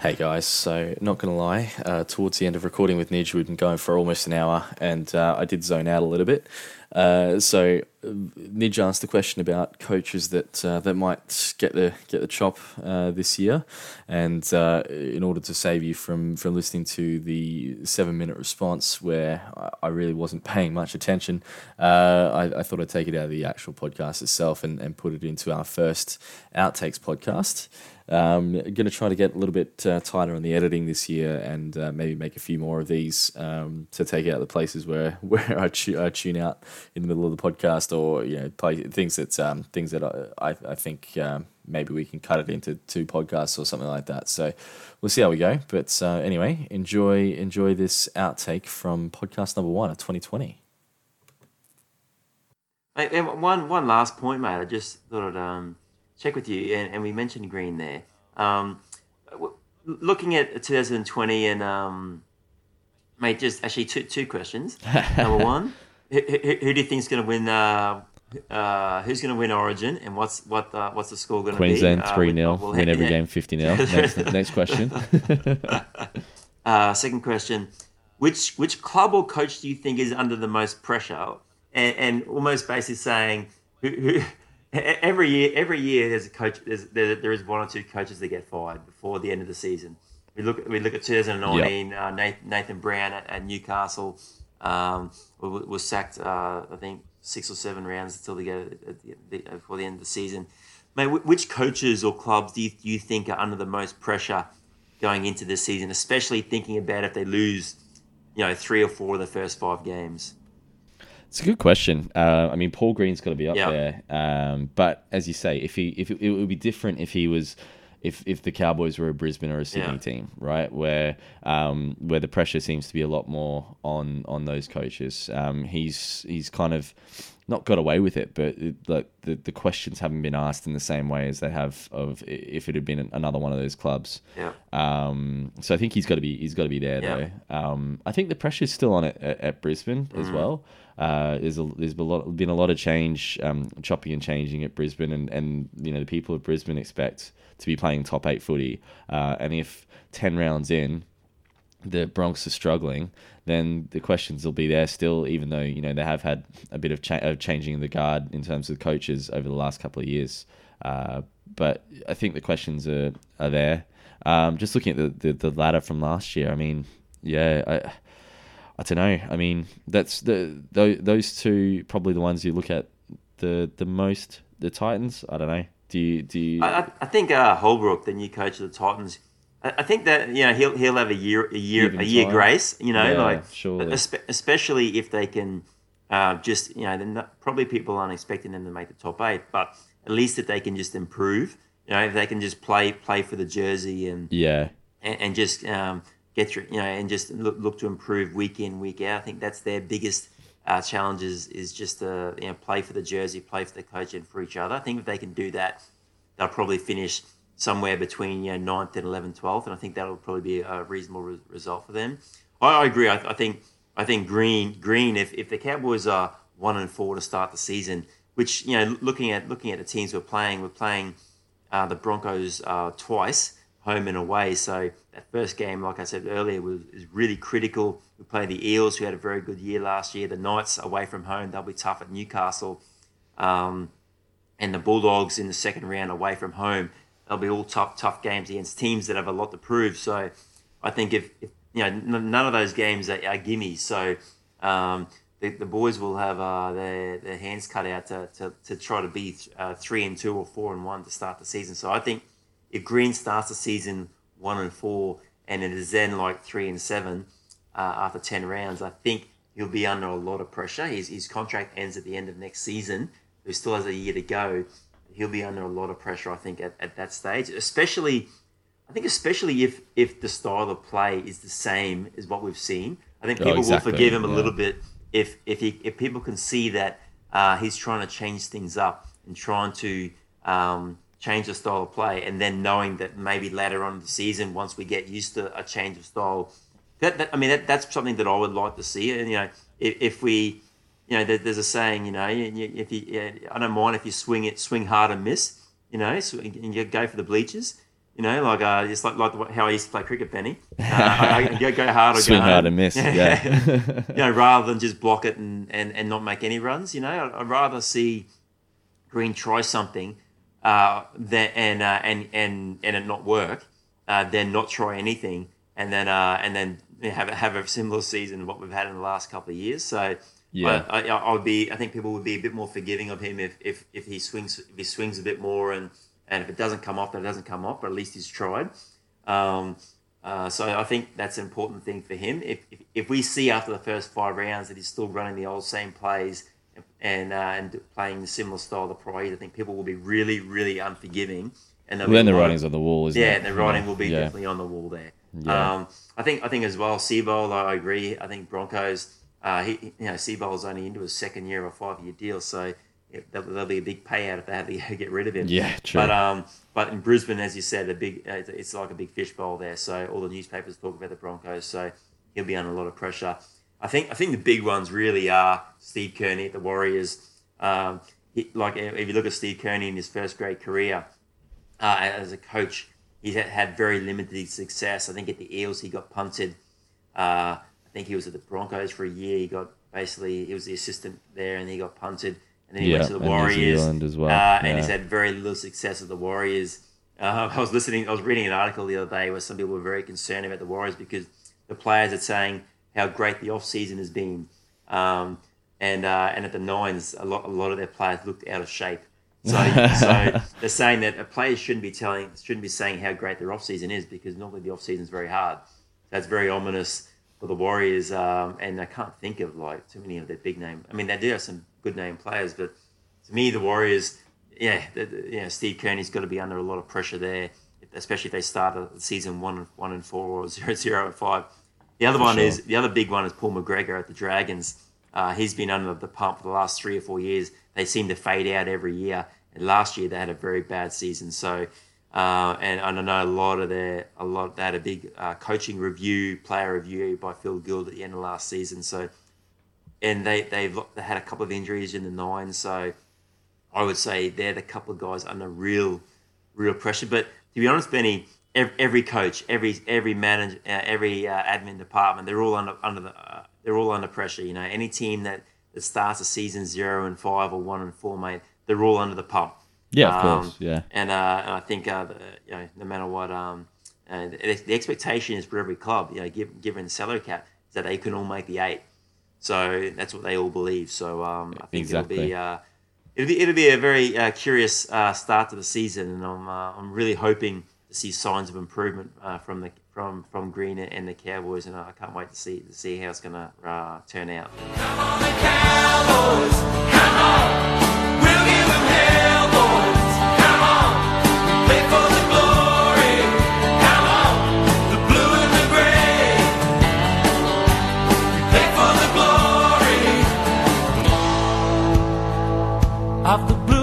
Hey guys, so not gonna lie, uh, towards the end of recording with Nidge, we've been going for almost an hour, and uh, I did zone out a little bit. Uh, so Nidge asked the question about coaches that uh, that might get the get the chop uh, this year, and uh, in order to save you from from listening to the seven minute response where I, really wasn't paying much attention, I, I thought I'd take it out of the actual podcast itself and, and put it into our first outtakes podcast. Um, going to try to get a little bit uh, tighter on the editing this year, and uh, maybe make a few more of these um, to take out the places where where I, tu- I tune out in the middle of the podcast, or you know, play things that um, things that I I, think um, maybe we can cut it into two podcasts or something like that. So we'll see how we go. But uh, anyway, enjoy enjoy this outtake from podcast number one of 2020. Mate, and one one last point, mate. I just thought I'd um, check with you, and, and we mentioned Green there. Um, w- looking at 2020, and um, mate, just actually two two questions. Number one, who, who, who do you think is going to win? Uh, uh, who's going to win Origin, and what's what uh, what's the score going to be? Queensland Uh, three we- 0 we'll win every yeah. game fifty 0 Next, next question. Uh, second question: Which which club or coach do you think is under the most pressure? And, and almost basically saying, who, who, every year, every year there's a coach. There's, there, there is one or two coaches that get fired before the end of the season. We look at we look at 2019. Uh, Nathan, Nathan Brown at, at Newcastle um, was, was sacked. Uh, I think six or seven rounds until they get the, before the end of the season. Mate, which coaches or clubs do you, do you think are under the most pressure going into this season, especially thinking about if they lose, you know, three or four of the first five games. It's a good question. Uh, I mean, Paul Green's got to be up Yeah. there, um, but as you say, if he if it, it would be different if he was. If, if the Cowboys were a Brisbane or a Sydney Yeah. team, right, where um, where the pressure seems to be a lot more on on those coaches, um, he's he's kind of not got away with it, but it, like the the questions haven't been asked in the same way as they have of if it had been another one of those clubs. Yeah. Um, so I think he's got to be he's got to be there Yeah. though. Um, I think the pressure's still on it at, at Brisbane as Mm-hmm. well. Uh, there's a, there's been a lot been a lot of change, um, chopping and changing at Brisbane, and, and you know the people of Brisbane expect to be playing top eight footy. Uh, and if ten rounds in, the Bronx are struggling, then the questions will be there still, even though you know they have had a bit of, cha- of changing the guard in terms of coaches over the last couple of years. Uh, but I think the questions are are there. Um, just looking at the, the, the ladder from last year, I mean, yeah, I I don't know. I mean, that's the those, those two probably the ones you look at the the most. The Titans, I don't know. Do you do you? I, I- think uh, Holbrook, the new coach of the Titans, I, think that you know he'll he'll have a year a year him a year time. grace. You know, Yeah, like surely. especially if they can uh, just you know not, probably people aren't expecting them to make the top eight, but at least if they can just improve. You know, if they can just play play for the jersey and yeah, and, and just um, get through, you know, and just look, look to improve week in, week out. I think that's their biggest uh, challenge is, is just to you know, play for the jersey, play for the coach, and for each other. I think if they can do that, they'll probably finish somewhere between you know 9th and 11th, 12th, and I think that'll probably be a reasonable re- result for them. I, I agree. I, I think I think Green Green if, if the Cowboys are one and four to start the season, which you know looking at looking at the teams we're playing, we're playing uh, the Broncos uh, twice, home and away. So that first game, like I said earlier, was is really critical. We play the Eels, who had a very good year last year. The Knights away from home, they'll be tough at Newcastle, um, and the Bulldogs in the second round away from home. They'll be all tough, tough games against teams that have a lot to prove. So I think if, if you know none of those games are, are gimmies, so um, the, the boys will have uh, their, their hands cut out to, to, to try to be uh, three and two or four and one to start the season. So I think if Green starts the season one and four and it is then like three and seven uh, after ten rounds, I think he'll be under a lot of pressure. His, his contract ends at the end of next season. He still has a year to go. He'll be under a lot of pressure, I think, at, at that stage, especially. I think especially if if the style of play is the same as what we've seen, I think Oh, people exactly, will forgive him a yeah. little bit if if he if people can see that uh, he's trying to change things up and trying to um, change the style of play, and then knowing that maybe later on in the season, once we get used to a change of style, that, that I mean that, that's something that I would like to see. And you know, if, if we, you know, there, there's a saying, you know, if you, yeah, I don't mind if you swing it, swing hard and miss, you know, so, and you go for the bleachers. You know, like uh, it's like like how I used to play cricket, Benny. Uh, I, I go, go hard or Swing go hard and miss. Yeah. you know, rather than just block it and, and, and not make any runs. You know, I'd, I'd rather see Green try something uh, than, and, uh, and and and it not work, uh, than not try anything and then uh, and then have a, have a similar season to what we've had in the last couple of years. So Yeah. I, I, I would be. I think people would be a bit more forgiving of him if, if, if he swings if he swings a bit more and and if it doesn't come off, then it doesn't come off. But at least he's tried. Um, uh, so I think that's an important thing for him. If, if, if we see after the first five rounds that he's still running the old same plays and uh, and playing the similar style the prior I think people will be really really unforgiving. And Well, then the of- writing's on the wall, isn't yeah, it? the writing will be Yeah. definitely on the wall there. Yeah. Um, I think I think as well, Seibold, I agree. I think Broncos, uh, he, you know, Seibold's only into his second year of a five year deal, so it, there'll, there'll be a big payout if they have to get rid of him. Yeah, true. But um, but in Brisbane, as you said, a big uh, it's- like a big fishbowl there. So all the newspapers talk about the Broncos, so he'll be under a lot of pressure. I think I think the big ones really are Steve Kearney at the Warriors. Um, he, like if you look at Steve Kearney in his first great career, uh, as a coach. He's had, had very limited success. I think at the Eels he got punted. Uh, I think he was at the Broncos for a year. He got basically he was the assistant there, and he got punted. And then he Yeah, went to the Warriors, as well, uh, and he's had very little success at the Warriors. Uh, I was listening. I was reading an article the other day where some people were very concerned about the Warriors because the players are saying how great the off season has been, um, and uh, and at the Nines, a lot a lot of their players looked out of shape. So, so they're saying that a player shouldn't be telling, shouldn't be saying how great their off season is because normally the off season is very hard. That's very ominous for the Warriors, um, and I can't think of like too many of their big name. I mean, they do have some good name players, but to me, the Warriors, yeah, the, the- you know, Steve Kearney's got to be under a lot of pressure there, especially if they start the season one and one and four or zero zero and five. The other one sure. is the other big one is Paul McGregor at the Dragons. Uh, he's been under the pump for the last three or four years. They seem to fade out every year. And last year they had a very bad season. So, uh, and, and I know a lot of their a lot they had a big uh, coaching review, player review by Phil Gould at the end of last season. So, and they they've they had a couple of injuries in the nine. So, I would say they're the couple of guys under real, real pressure. But to be honest, Benny, every, every coach, every every manager, uh, every uh, admin department, they're all under under the uh, they're all under pressure. You know, any team that, that starts a season zero and five or one and four, mate, they're all under the pump. Yeah, of Um, course. Yeah. And, uh, and I think uh, the, you know, no matter what, um, uh, the, the expectation is for every club, you know, given, given the salary cap, is that they can all make the eight. So that's what they all believe. So um, I think Exactly. it'll be uh, it'll be it'll be a very uh, curious uh, start to the season, and I'm uh, I'm really hoping to see signs of improvement uh, from the from from Green and the Cowboys, and I can't wait to see to see how it's going to uh, turn out. of the blue.